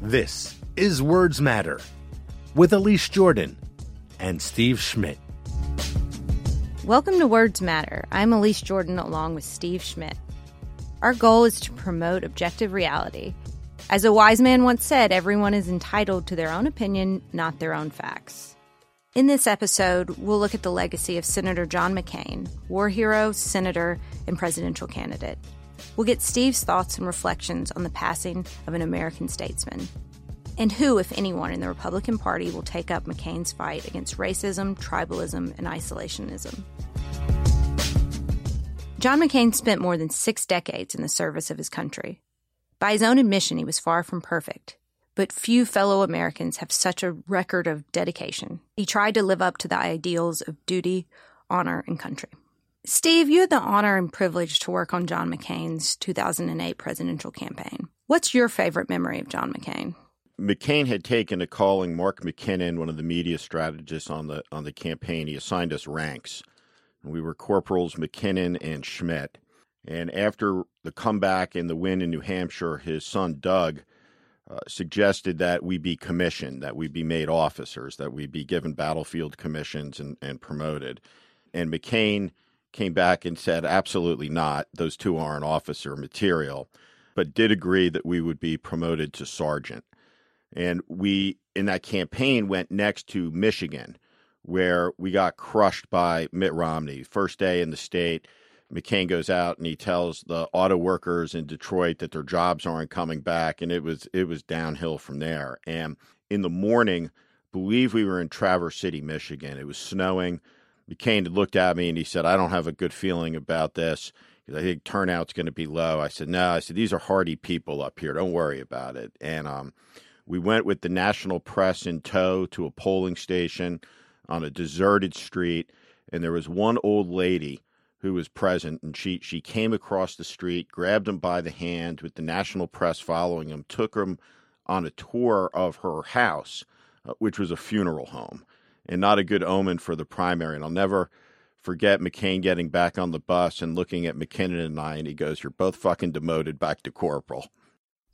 This is Words Matter with Elise Jordan and Steve Schmidt. Welcome to Words Matter. I'm Elise Jordan along with Steve Schmidt. Our goal is to promote objective reality. As a wise man once said, everyone is entitled to their own opinion, not their own facts. In this episode, we'll look at the legacy of Senator John McCain, war hero, senator, and presidential candidate. We'll get Steve's thoughts and reflections on the passing of an American statesman. And who, if anyone, in the Republican Party will take up McCain's fight against racism, tribalism, and isolationism. John McCain spent more than six decades in the service of his country. By his own admission, he was far from perfect, but few fellow Americans have such a record of dedication. He tried to live up to the ideals of duty, honor, and country. Steve, you had the honor and privilege to work on John McCain's 2008 presidential campaign. What's your favorite memory of John McCain? McCain had taken to calling Mark McKinnon, one of the media strategists on the on the campaign. He assigned us ranks. We were corporals McKinnon and Schmidt. And after the comeback and the win in New Hampshire, his son Doug uh, suggested that we be commissioned, that we be made officers, that we be given battlefield commissions and, and promoted. And McCain came back and said, absolutely not. Those two aren't officer material, but did agree that we would be promoted to sergeant. And we, in that campaign, went next to Michigan, where we got crushed by Mitt Romney. First day in the state, McCain goes out and he tells the auto workers in Detroit that their jobs aren't coming back, and it was it was downhill from there. And in the morning, believe we were in Traverse City, Michigan. It was snowing. McCain looked at me and he said, "I don't have a good feeling about this." Because I think turnout's going to be low. I said, "No." I said, "These are hardy people up here. Don't worry about it." And um, we went with the national press in tow to a polling station on a deserted street, and there was one old lady who was present, and she she came across the street, grabbed him by the hand, with the national press following him, took him on a tour of her house, uh, which was a funeral home, and not a good omen for the primary. And I'll never forget McCain getting back on the bus and looking at McKinnon and I, and he goes, "You're both fucking demoted back to corporal."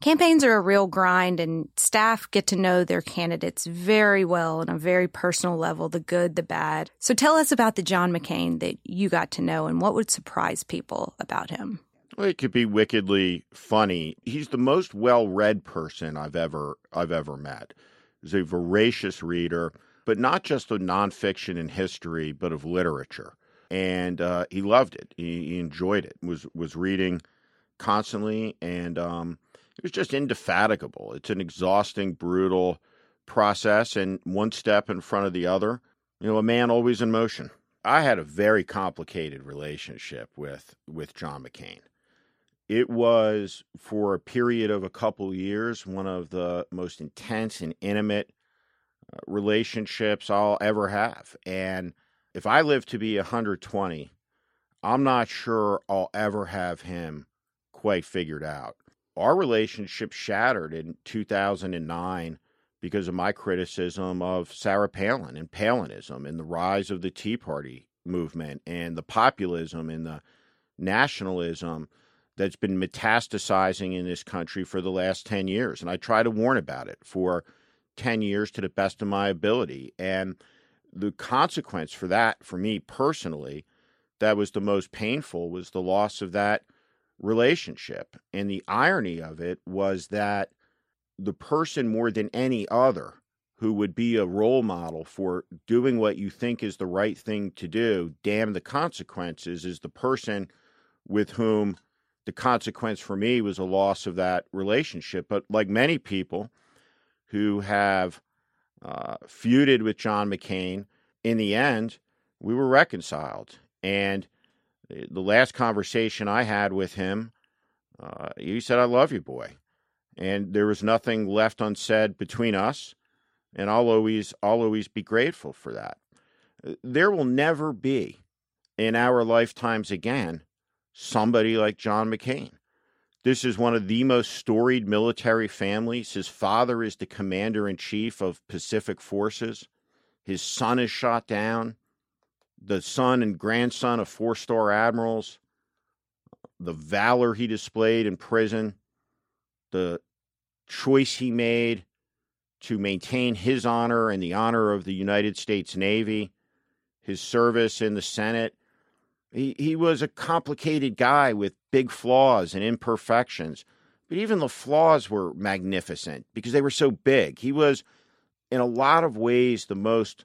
Campaigns are a real grind, and staff get to know their candidates very well on a very personal level the good, the bad. So tell us about the John McCain that you got to know and what would surprise people about him. Well, it could be wickedly funny. He's the most well-read person I've ever I've ever met. He's a voracious reader, but not just of nonfiction and history, but of literature. And uh, he loved it. He, he, enjoyed it. was was reading constantly, and um, it was just indefatigable. It's an exhausting, brutal process, and one step in front of the other. You know, a man always in motion. I had a very complicated relationship with with John McCain. It was for a period of a couple years one of the most intense and intimate Uh, relationships I'll ever have. And if I live to be 120, I'm not sure I'll ever have him quite figured out our relationship shattered in 2009 because of my criticism of Sarah Palin and Palinism and the rise of the Tea Party movement and the populism and the nationalism that's been metastasizing in this country for the last 10 years. And I try to warn about it for 10 years to the best of my ability. And the consequence for that, for me personally, that was the most painful was the loss of that relationship. And the irony of it was that the person more than any other who would be a role model for doing what you think is the right thing to do, damn the consequences, is the person with whom the consequence for me was a loss of that relationship. But like many people who have uh, feuded with John McCain, in the end, we were reconciled. And the last conversation I had with him, uh, he said, I love you, boy. And there was nothing left unsaid between us. And I'll always, I'll always be grateful for that. There will never be in our lifetimes again somebody like John McCain. This is one of the most storied military families. His father is the commander in chief of Pacific Forces. His son is shot down the son and grandson of four star admirals, the valor he displayed in prison, the choice he made to maintain his honor and the honor of the United States Navy, his service in the Senate. He, he was a complicated guy with big flaws and imperfections, but even the flaws were magnificent because they were so big. He was, in a lot of ways, the most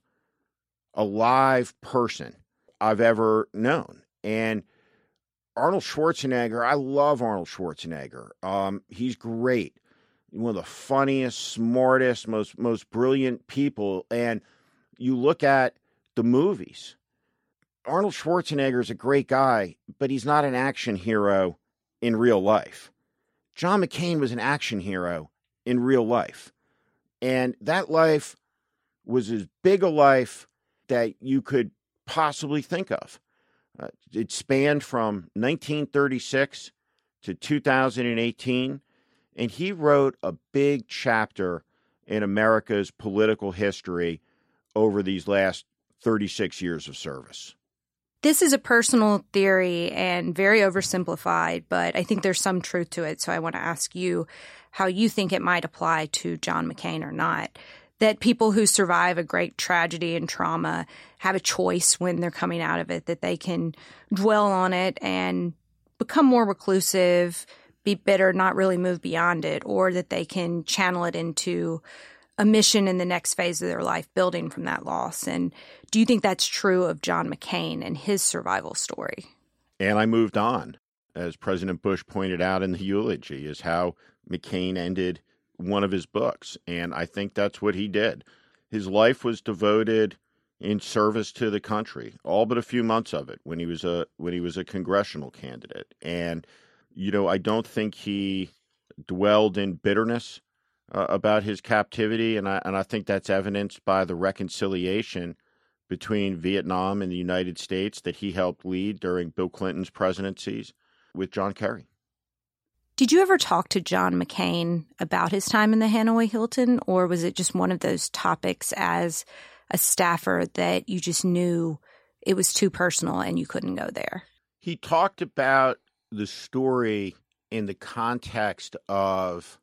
alive person I've ever known. And Arnold Schwarzenegger, I love Arnold Schwarzenegger. Um, he's great. One of the funniest, smartest, most most brilliant people. And you look at the movies. Arnold Schwarzenegger is a great guy, but he's not an action hero in real life. John McCain was an action hero in real life. And that life was as big a life that you could possibly think of. Uh, it spanned from 1936 to 2018, and he wrote a big chapter in America's political history over these last 36 years of service. This is a personal theory and very oversimplified, but I think there's some truth to it. So I want to ask you how you think it might apply to John McCain or not that people who survive a great tragedy and trauma have a choice when they're coming out of it, that they can dwell on it and become more reclusive, be bitter, not really move beyond it, or that they can channel it into a mission in the next phase of their life, building from that loss. And do you think that's true of John McCain and his survival story? And I moved on, as President Bush pointed out in the eulogy, is how McCain ended one of his books. And I think that's what he did. His life was devoted in service to the country, all but a few months of it when he was a when he was a congressional candidate. And you know, I don't think he dwelled in bitterness uh, about his captivity, and I and I think that's evidenced by the reconciliation between Vietnam and the United States that he helped lead during Bill Clinton's presidencies with John Kerry. Did you ever talk to John McCain about his time in the Hanoi Hilton, or was it just one of those topics as a staffer that you just knew it was too personal and you couldn't go there? He talked about the story in the context of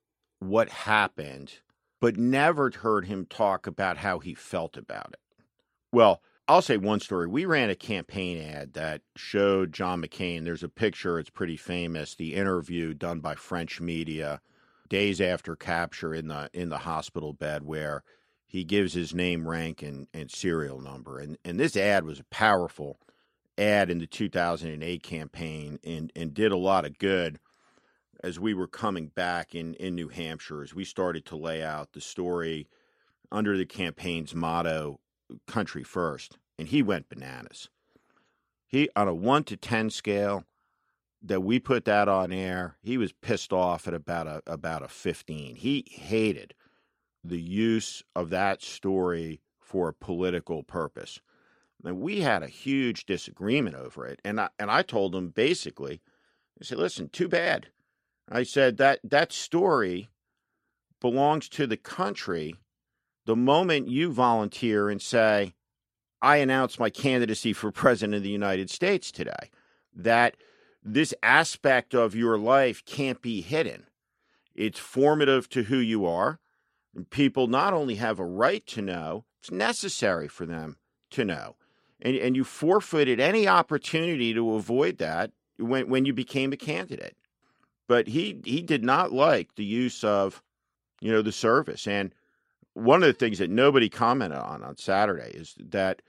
what happened, but never heard him talk about how he felt about it. Well, I'll say one story. We ran a campaign ad that showed John McCain. There's a picture, it's pretty famous, the interview done by French media days after capture in the in the hospital bed where he gives his name, rank, and, and serial number. And and this ad was a powerful ad in the 2008 campaign and, and did a lot of good as we were coming back in, in New Hampshire, as we started to lay out the story under the campaign's motto, country first, and he went bananas. He on a one to ten scale that we put that on air, he was pissed off at about a about a fifteen. He hated the use of that story for a political purpose. And we had a huge disagreement over it. And I and I told him basically, I said, listen, too bad. I said that that story belongs to the country the moment you volunteer and say, I announce my candidacy for president of the United States today, that this aspect of your life can't be hidden. It's formative to who you are. And people not only have a right to know, it's necessary for them to know. And, and you forfeited any opportunity to avoid that when, when you became a candidate. But he, he did not like the use of, you know, the service. And one of the things that nobody commented on on Saturday is that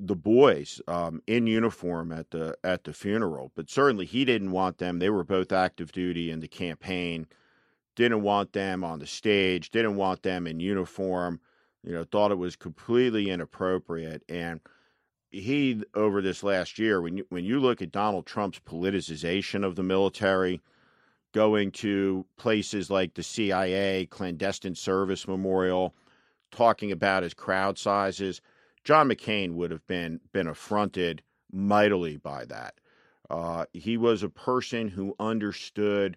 the boys um, in uniform at the at the funeral, but certainly he didn't want them. They were both active duty in the campaign. Didn't want them on the stage. Didn't want them in uniform. You know, thought it was completely inappropriate. And he, over this last year, when you when you look at Donald Trump's politicization of the military, going to places like the CIA Clandestine Service Memorial, talking about his crowd sizes. John McCain would have been been affronted mightily by that. Uh, he was a person who understood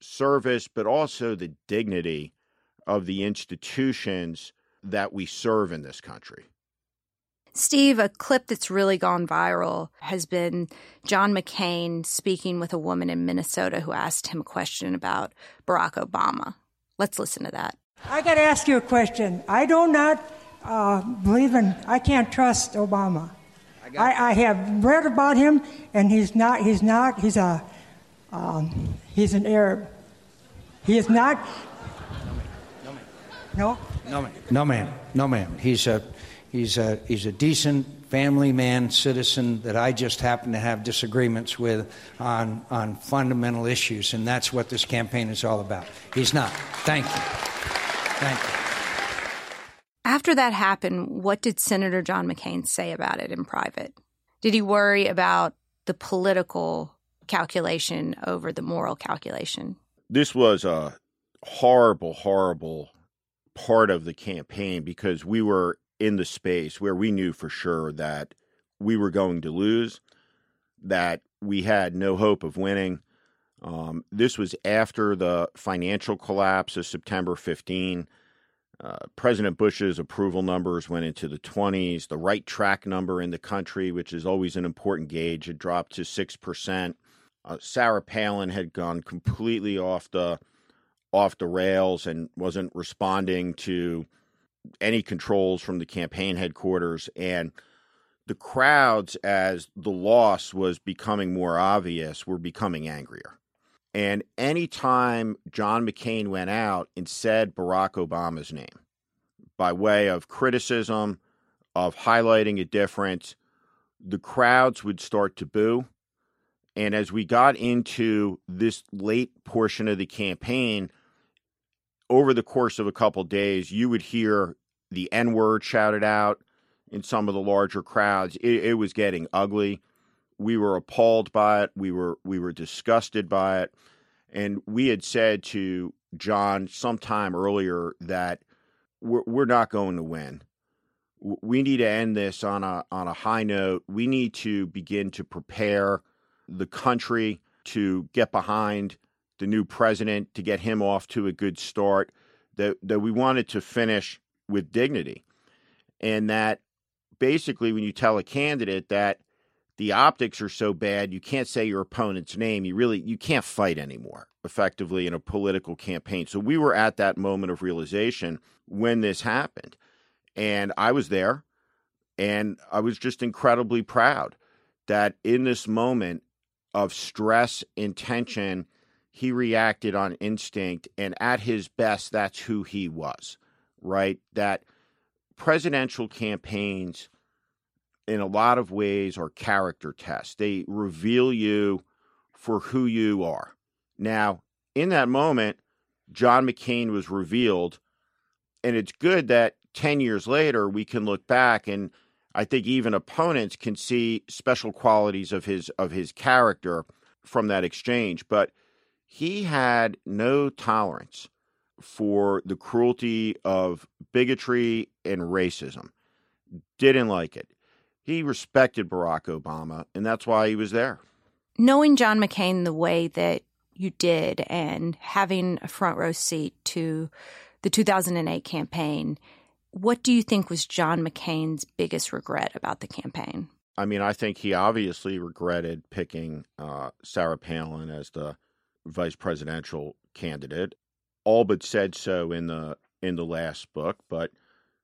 service, but also the dignity of the institutions that we serve in this country. Steve, a clip that's really gone viral has been John McCain speaking with a woman in Minnesota who asked him a question about Barack Obama. Let's listen to that. I got to ask you a question. I do not uh, believe in, I can't trust Obama. I, I, I, have read about him, and he's not, he's not, he's a, um, he's an Arab. He is not. No, ma'am. No? No, ma'am. No, ma'am. No, ma'am. He's a, he's a, he's a decent family man, citizen that I just happen to have disagreements with on, on fundamental issues, and that's what this campaign is all about. He's not. Thank you. Thank you. After that happened, what did Senator John McCain say about it in private? Did he worry about the political calculation over the moral calculation? This was a horrible, horrible part of the campaign because we were in the space where we knew for sure that we were going to lose, that we had no hope of winning. Um, this was after the financial collapse of September 15. Uh, President Bush's approval numbers went into the 20s. The right track number in the country, which is always an important gauge, had dropped to 6%. Uh, Sarah Palin had gone completely off the off the rails and wasn't responding to any controls from the campaign headquarters and the crowds as the loss was becoming more obvious were becoming angrier. And anytime john mccain went out and said barack obama's name by way of criticism of highlighting a difference the crowds would start to boo. And as we got into this late portion of the campaign over the course of a couple days, you would hear the N word shouted out in some of the larger crowds. It, it, was getting ugly. We were appalled by it. We were we were disgusted by it, and we had said to John sometime earlier that we're, we're not going to win. We need to end this on a on a high note. We need to begin to prepare the country to get behind the new president to get him off to a good start, that, that we wanted to finish with dignity. And that basically, when you tell a candidate that the optics are so bad, you can't say your opponent's name, you really you can't fight anymore effectively in a political campaign. So we were at that moment of realization when this happened. And I was there and I was just incredibly proud that in this moment of stress and tension he reacted on instinct and at his best that's who he was right? That presidential campaigns in a lot of ways are character tests. They reveal you for who you are. Now in that moment john mccain was revealed and it's good that 10 years later we can look back and i think even opponents can see special qualities of his of his character from that exchange. But he had no tolerance for the cruelty of bigotry and racism. Didn't like it. He respected Barack Obama, and that's why he was there. Knowing John McCain the way that you did and having a front row seat to the 2008 campaign, what do you think was John McCain's biggest regret about the campaign? I mean, I think he obviously regretted picking uh, Sarah Palin as the vice presidential candidate. All but said so in the in the last book, but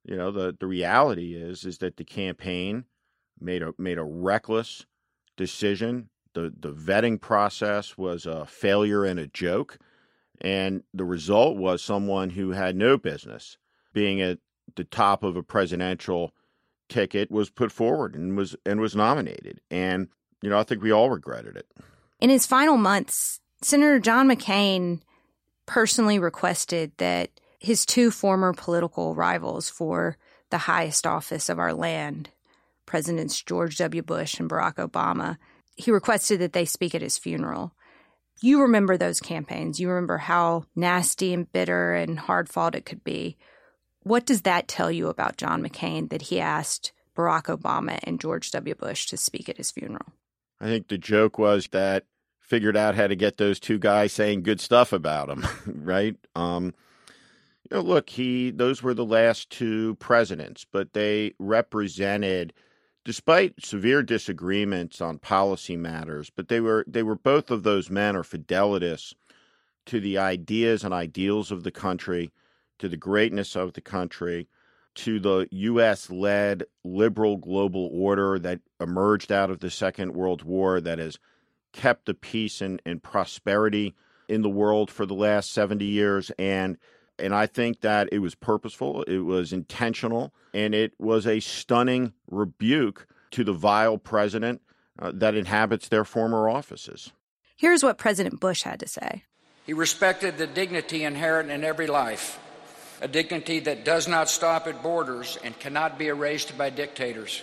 you know the the reality is is that the campaign made a made a reckless decision. The the vetting process was a failure and a joke, and the result was someone who had no business being at the top of a presidential ticket was put forward and was and was nominated. And you know, I think we all regretted it. In his final months, Senator John McCain personally requested that his two former political rivals for the highest office of our land, Presidents George W. Bush and Barack Obama, he requested that they speak at his funeral. You remember those campaigns. You remember how nasty and bitter and hard fought it could be. What does that tell you about John McCain that he asked Barack Obama and George W. Bush to speak at his funeral? I think the joke was that figured out how to get those two guys saying good stuff about him, right? Um, you know, look, he those were the last two presidents, but they represented, despite severe disagreements on policy matters, but they were they were both of those men are fidelists to the ideas and ideals of the country, to the greatness of the country, to the U.S. led liberal global order that emerged out of the Second World War that has kept the peace and, and prosperity in the world for the last 70 years. And and I think that it was purposeful, it was intentional, and it was a stunning rebuke to the vile president uh, that inhabits their former offices. Here's what President Bush had to say He respected the dignity inherent in every life, a dignity that does not stop at borders and cannot be erased by dictators.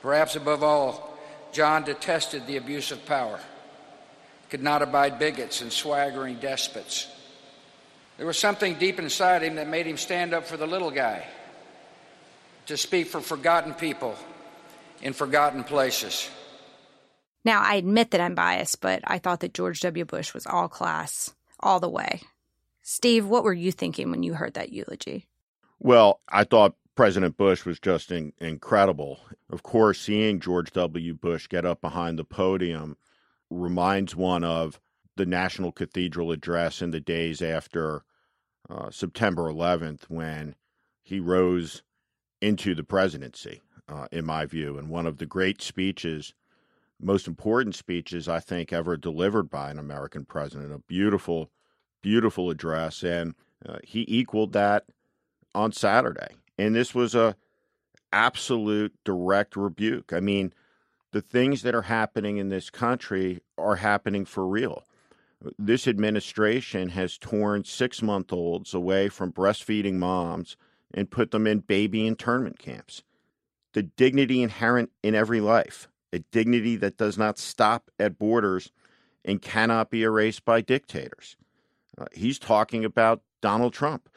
Perhaps above all, John detested the abuse of power, could not abide bigots and swaggering despots. There was something deep inside him that made him stand up for the little guy, to speak for forgotten people in forgotten places. Now, I admit that I'm biased, but I thought that George W. Bush was all class, all the way. Steve, what were you thinking when you heard that eulogy? Well, I thought President Bush was just in, incredible. Of course, seeing George W. Bush get up behind the podium reminds one of the National Cathedral address in the days after uh, September 11th when he rose into the presidency, uh, in my view, and one of the great speeches, most important speeches I think ever delivered by an American president. A beautiful, beautiful address, and uh, he equaled that on Saturday. And this was a absolute direct rebuke. I mean, the things that are happening in this country are happening for real this administration has torn six month olds away from breastfeeding moms and put them in baby internment camps. The dignity inherent in every life, a dignity that does not stop at borders and cannot be erased by dictators. Uh, he's talking about Donald Trump.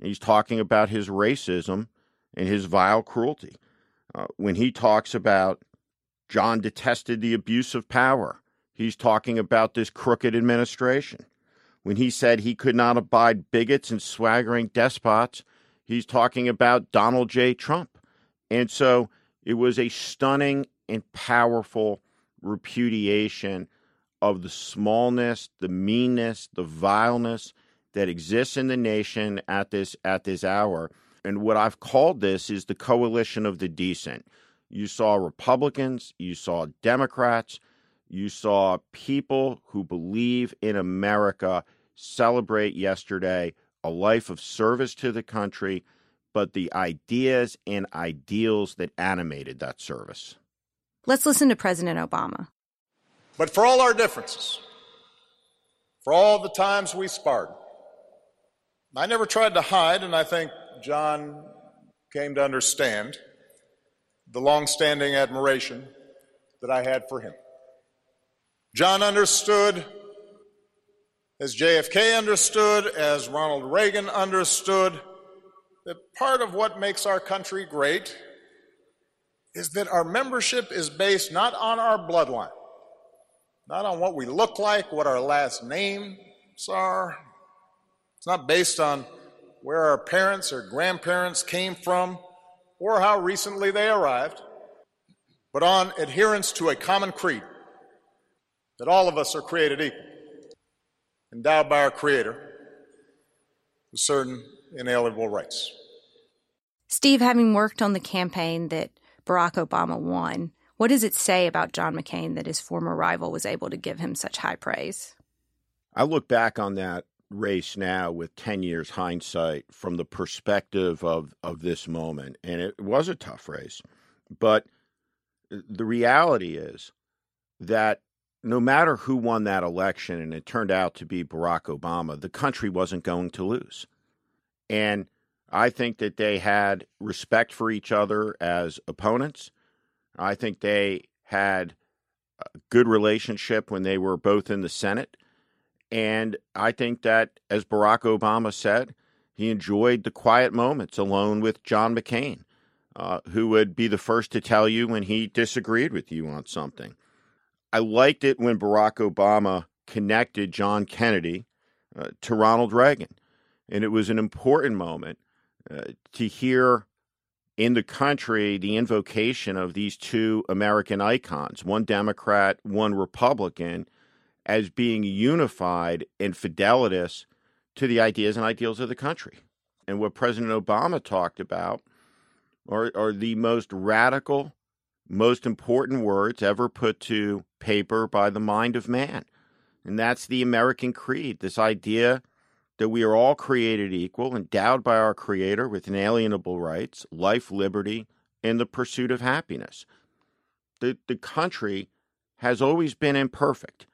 He's talking about his racism and his vile cruelty. Uh, when he talks about John detested the abuse of power, He's talking about this crooked administration. When he said he could not abide bigots and swaggering despots, he's talking about Donald J. Trump. And so it was a stunning and powerful repudiation of the smallness, the meanness, the vileness that exists in the nation at this at this hour. And what I've called this is the coalition of the decent. You saw Republicans, you saw Democrats, you saw people who believe in America celebrate yesterday a life of service to the country, but the ideas and ideals that animated that service. Let's listen to President Obama. But for all our differences, for all the times we sparred, I never tried to hide, and I think John came to understand the long-standing admiration that I had for him. John understood, as JFK understood, as Ronald Reagan understood, that part of what makes our country great is that our membership is based not on our bloodline, not on what we look like, what our last names are. It's not based on where our parents or grandparents came from or how recently they arrived, but on adherence to a common creed that all of us are created equal, endowed by our Creator with certain inalienable rights. Steve, having worked on the campaign that Barack Obama won, what does it say about John McCain that his former rival was able to give him such high praise? I look back on that race now with 10 years hindsight from the perspective of, of this moment, and it was a tough race. But uh, the reality is that no matter who won that election, and it turned out to be Barack Obama, the country wasn't going to lose. And I think that they had respect for each other as opponents. I think they had a good relationship when they were both in the Senate. And I think that, as Barack Obama said, he enjoyed the quiet moments alone with John McCain, uh, who would be the first to tell you when he disagreed with you on something. I liked it when Barack Obama connected John Kennedy uh, to Ronald Reagan. And it was an important moment uh, to hear in the country the invocation of these two American icons, one Democrat, one Republican, as being unified and fidelitous to the ideas and ideals of the country. And what President Obama talked about are, are the most radical, most important words ever put to paper by the mind of man. And that's the American creed this idea that we are all created equal, endowed by our Creator with inalienable rights, life, liberty, and the pursuit of happiness. The, the country has always been imperfect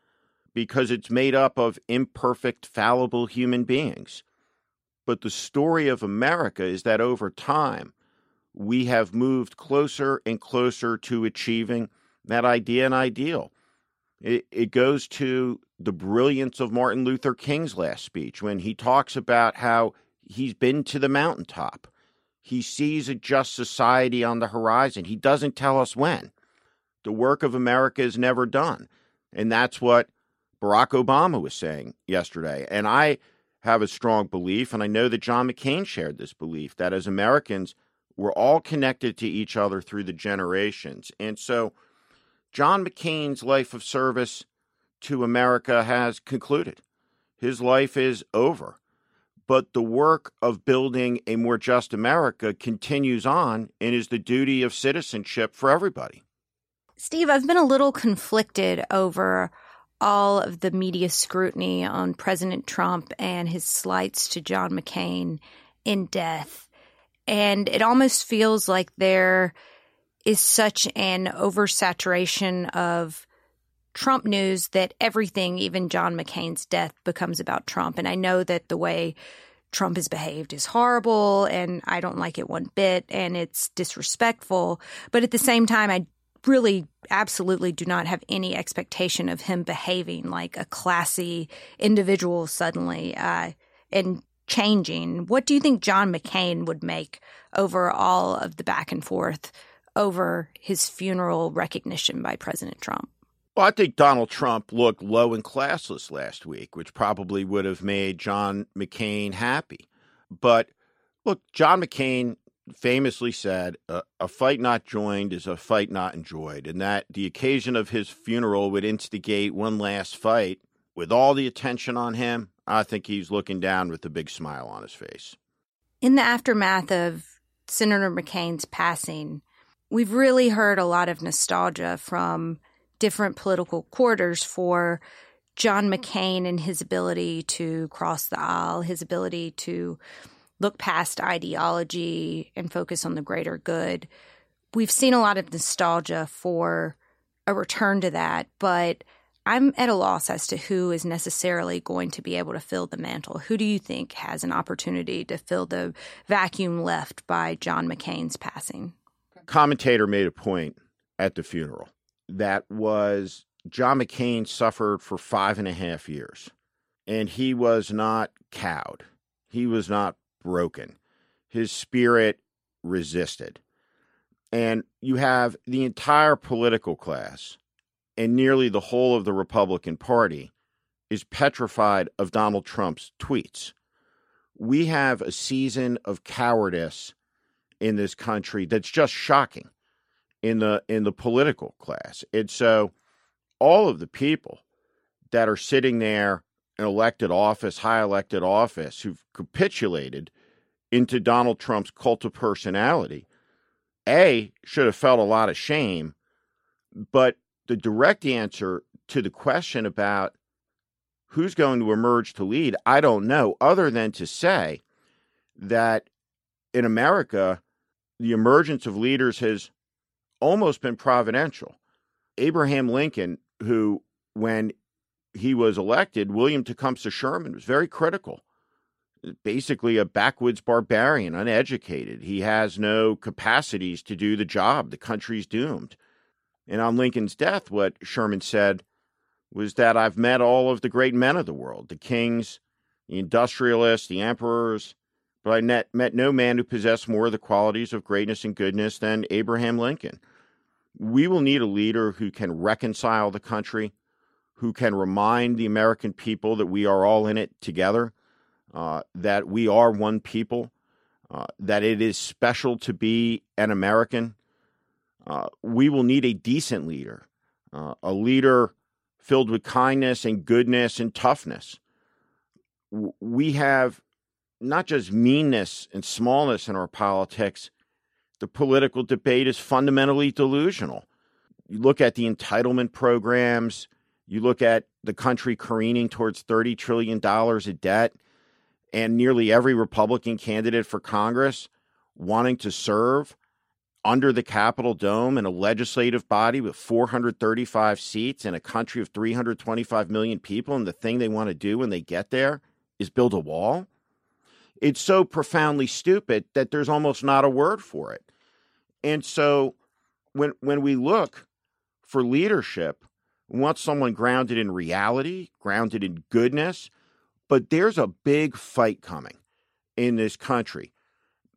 because it's made up of imperfect, fallible human beings. But the story of America is that over time, we have moved closer and closer to achieving that idea and ideal. It, it goes to the brilliance of Martin Luther King's last speech when he talks about how he's been to the mountaintop. He sees a just society on the horizon. He doesn't tell us when. The work of America is never done. And that's what Barack Obama was saying yesterday. And I have a strong belief, and I know that John McCain shared this belief, that as Americans, we're all connected to each other through the generations. And so John McCain's life of service to America has concluded. His life is over. But the work of building a more just America continues on and is the duty of citizenship for everybody. Steve, I've been a little conflicted over all of the media scrutiny on President Trump and his slights to John McCain in death. And it almost feels like there is such an oversaturation of Trump news that everything, even John McCain's death, becomes about Trump. And I know that the way Trump has behaved is horrible and I don't like it one bit and it's disrespectful. But at the same time, I really absolutely do not have any expectation of him behaving like a classy individual suddenly uh, and changing. What do you think John McCain would make over all of the back and forth over his funeral recognition by President Trump? Well, I think Donald Trump looked low and classless last week, which probably would have made John McCain happy. But look, John McCain famously said, A fight not joined is a fight not enjoyed, and that the occasion of his funeral would instigate one last fight. With all the attention on him, I think he's looking down with a big smile on his face. In the aftermath of Senator McCain's passing, we've really heard a lot of nostalgia from different political quarters for John McCain and his ability to cross the aisle, his ability to look past ideology and focus on the greater good. We've seen a lot of nostalgia for a return to that, but I'm at a loss as to who is necessarily going to be able to fill the mantle. Who do you think has an opportunity to fill the vacuum left by John McCain's passing? Commentator made a point at the funeral that was John McCain suffered for five and a half years, and he was not cowed. He was not broken. His spirit resisted. And you have the entire political class and nearly the whole of the Republican Party is petrified of Donald Trump's tweets. We have a season of cowardice in this country that's just shocking in the in the political class. And so all of the people that are sitting there elected office, high elected office, who've capitulated into Donald Trump's cult of personality, A, should have felt a lot of shame. But the direct answer to the question about who's going to emerge to lead, I don't know, other than to say that in America, the emergence of leaders has almost been providential. Abraham Lincoln, who, when he was elected, William Tecumseh Sherman was very critical. Basically, a backwoods barbarian, uneducated. He has no capacities to do the job. The country's doomed. And on Lincoln's death, what Sherman said was that I've met all of the great men of the world the kings, the industrialists, the emperors, but I met, met no man who possessed more of the qualities of greatness and goodness than Abraham Lincoln. We will need a leader who can reconcile the country, who can remind the American people that we are all in it together, uh, that we are one people, uh, that it is special to be an American. Uh, we will need a decent leader, uh, a leader filled with kindness and goodness and toughness. We have not just meanness and smallness in our politics, the political debate is fundamentally delusional. You look at the entitlement programs, you look at the country careening towards $30 trillion of debt, and nearly every Republican candidate for Congress wanting to serve under the Capitol Dome in a legislative body with 435 seats in a country of 325 million people. And the thing they want to do when they get there is build a wall. It's so profoundly stupid that there's almost not a word for it. And so when when we look for leadership, we want someone grounded in reality, grounded in goodness, but there's a big fight coming in this country.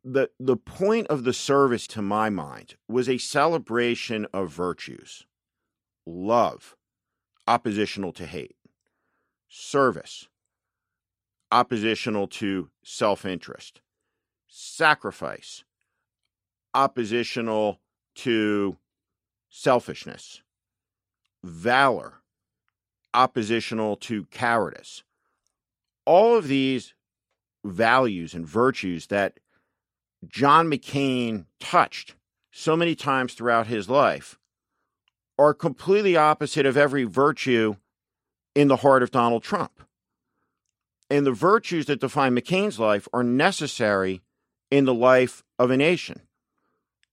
The the point of the service to my mind was a celebration of virtues. Love, oppositional to hate. Service, oppositional to self-interest. Sacrifice, oppositional to selfishness, valor, oppositional to cowardice. All of these values and virtues that John McCain touched so many times throughout his life are completely opposite of every virtue in the heart of Donald Trump. And the virtues that define McCain's life are necessary in the life of a nation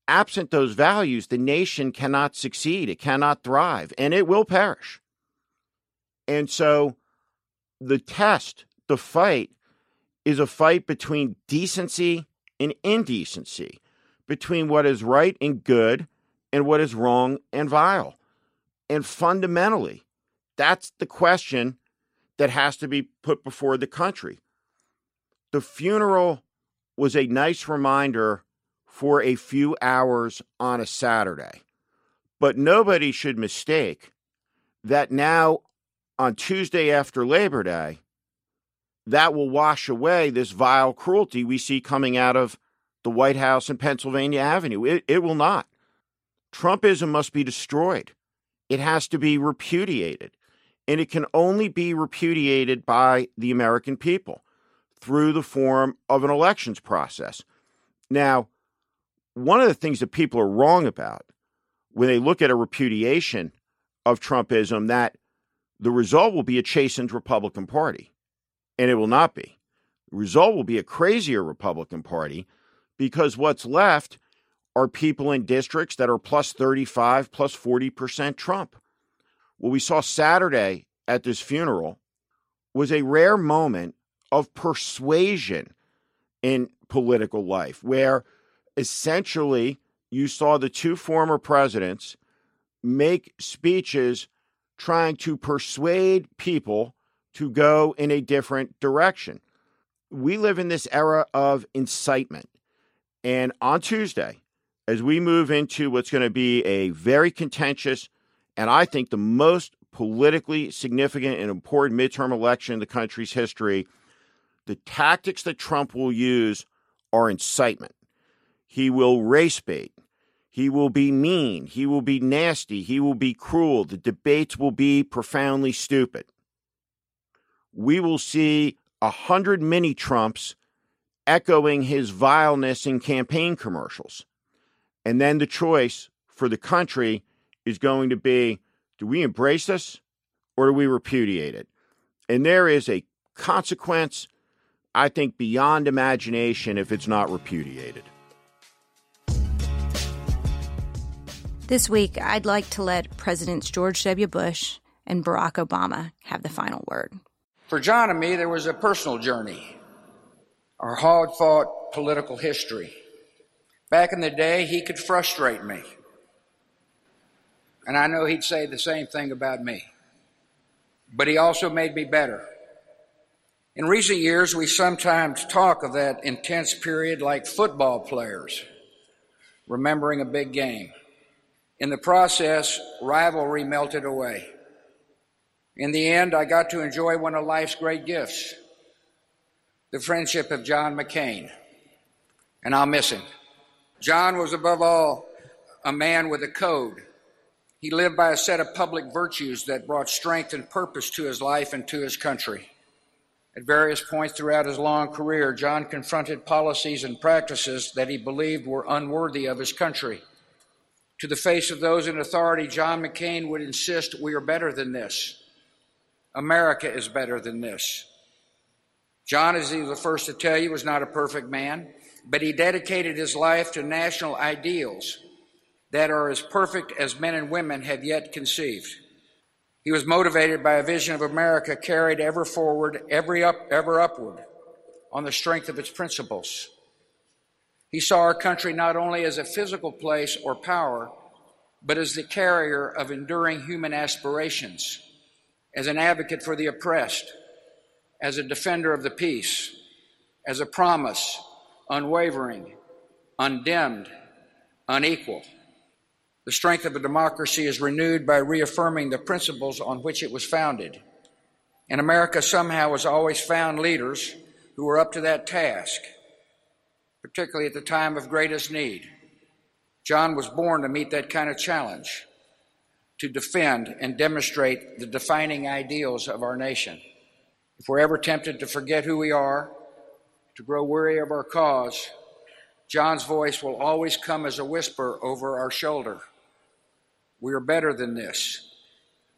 absent those values, the nation cannot succeed, it cannot thrive, and it will perish. And so the test, the fight, is a fight between decency and indecency, between what is right and good and what is wrong and vile. And fundamentally, that's the question that has to be put before the country. The funeral was a nice reminder for a few hours on a Saturday. But nobody should mistake that now on Tuesday after Labor Day, that will wash away this vile cruelty we see coming out of the White House and Pennsylvania Avenue. It, it will not. Trumpism must be destroyed. It has to be repudiated. And it can only be repudiated by the American people through the form of an elections process. Now, one of the things that people are wrong about when they look at a repudiation of Trumpism that the result will be a chastened Republican Party. And it will not be. The result will be a crazier Republican Party because what's left are people in districts that are plus 35, plus 40% Trump. What we saw Saturday at this funeral was a rare moment of persuasion in political life where essentially you saw the two former presidents make speeches trying to persuade people to go in a different direction. We live in this era of incitement. And on Tuesday, as we move into what's going to be a very contentious and I think the most politically significant and important midterm election in the country's history, the tactics that Trump will use are incitement. He will race bait. He will be mean. He will be nasty. He will be cruel. The debates will be profoundly stupid. We will see a hundred mini Trumps echoing his vileness in campaign commercials. And then the choice for the country is going to be do we embrace this or do we repudiate it? And there is a consequence, I think, beyond imagination if it's not repudiated. This week, I'd like to let Presidents George W. Bush and Barack Obama have the final word. For John and me, there was a personal journey, our hard fought political history. Back in the day, he could frustrate me. And I know he'd say the same thing about me. But he also made me better. In recent years, we sometimes talk of that intense period like football players remembering a big game. In the process, rivalry melted away. In the end, I got to enjoy one of life's great gifts the friendship of John McCain. And I'll miss him. John was above all a man with a code. He lived by a set of public virtues that brought strength and purpose to his life and to his country. At various points throughout his long career, John confronted policies and practices that he believed were unworthy of his country. To the face of those in authority, John McCain would insist we are better than this. America is better than this. John, as he was the first to tell you, was not a perfect man, but he dedicated his life to national ideals that are as perfect as men and women have yet conceived. He was motivated by a vision of America carried ever forward, every up, ever upward, on the strength of its principles. He saw our country not only as a physical place or power, but as the carrier of enduring human aspirations, as an advocate for the oppressed, as a defender of the peace, as a promise, unwavering, undimmed, unequal. The strength of a democracy is renewed by reaffirming the principles on which it was founded. And America somehow has always found leaders who were up to that task particularly at the time of greatest need. John was born to meet that kind of challenge, to defend and demonstrate the defining ideals of our nation. If we're ever tempted to forget who we are, to grow weary of our cause, John's voice will always come as a whisper over our shoulder. We are better than this.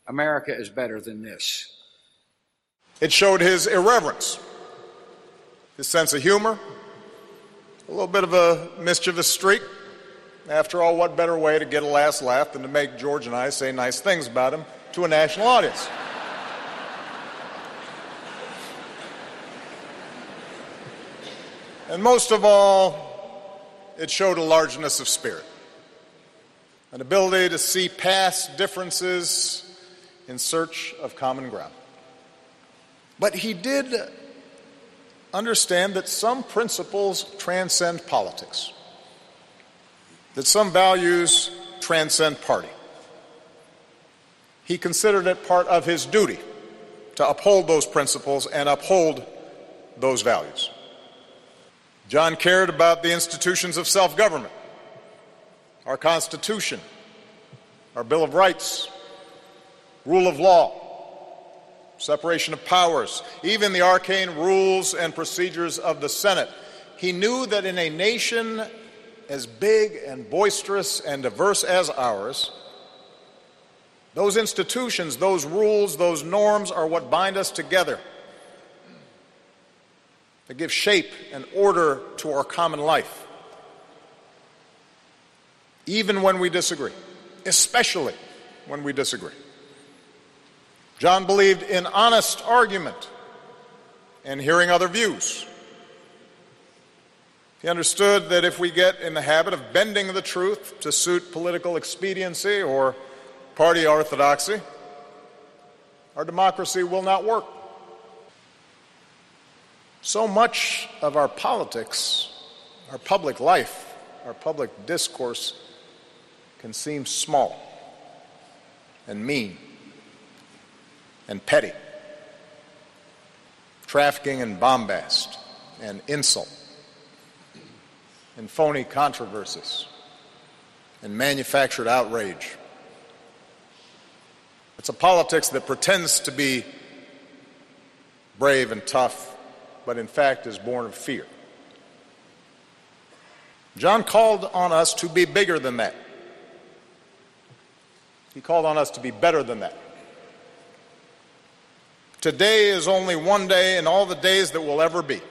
America is better than this. It showed his irreverence, his sense of humor, a little bit of a mischievous streak. After all, what better way to get a last laugh than to make George and I say nice things about him to a national audience? and most of all, it showed a largeness of spirit, an ability to see past differences in search of common ground. But he did understand that some principles transcend politics, that some values transcend party. He considered it part of his duty to uphold those principles and uphold those values. John cared about the institutions of self government, our Constitution, our Bill of Rights, rule of law, separation of powers, even the arcane rules and procedures of the Senate. He knew that in a nation as big and boisterous and diverse as ours, those institutions, those rules, those norms are what bind us together. They give shape and order to our common life. Even when we disagree, especially when we disagree. John believed in honest argument and hearing other views. He understood that if we get in the habit of bending the truth to suit political expediency or party orthodoxy, our democracy will not work. So much of our politics, our public life, our public discourse can seem small and mean and petty, trafficking in bombast and insult, and phony controversies, and manufactured outrage. It's a politics that pretends to be brave and tough, but in fact is born of fear. John called on us to be bigger than that. He called on us to be better than that. Today is only one day in all the days that will ever be.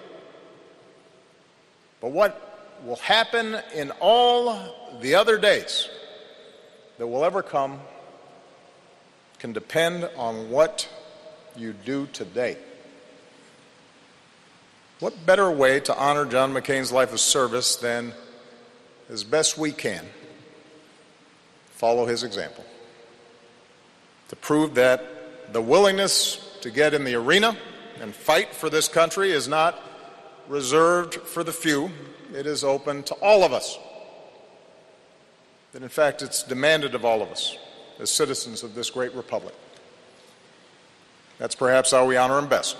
But what will happen in all the other days that will ever come can depend on what you do today. What better way to honor John McCain's life of service than, as best we can, follow his example? To prove that the willingness to get in the arena and fight for this country is not reserved for the few, it is open to all of us. That in fact it's demanded of all of us as citizens of this great republic. That's perhaps how we honor him best.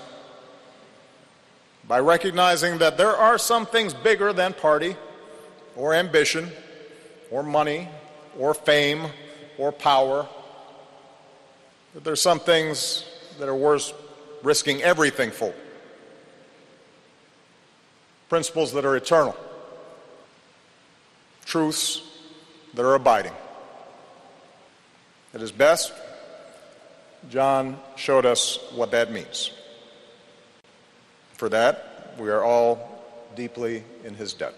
By recognizing that there are some things bigger than party or ambition or money or fame or power, that there's some things that are worth risking everything for. Principles that are eternal, truths that are abiding. At his best, John showed us what that means. For that, we are all deeply in his debt.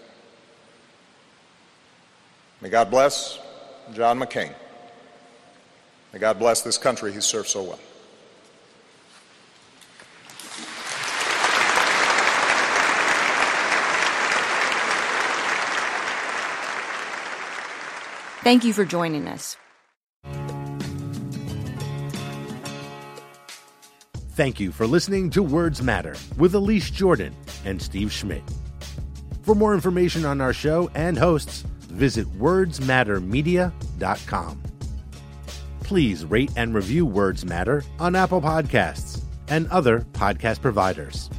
May God bless John McCain. May God bless this country he served so well. Thank you for joining us. Thank you for listening to Words Matter with Elise Jordan and Steve Schmidt. For more information on our show and hosts, visit wordsmattermedia.com. Please rate and review Words Matter on Apple Podcasts and other podcast providers.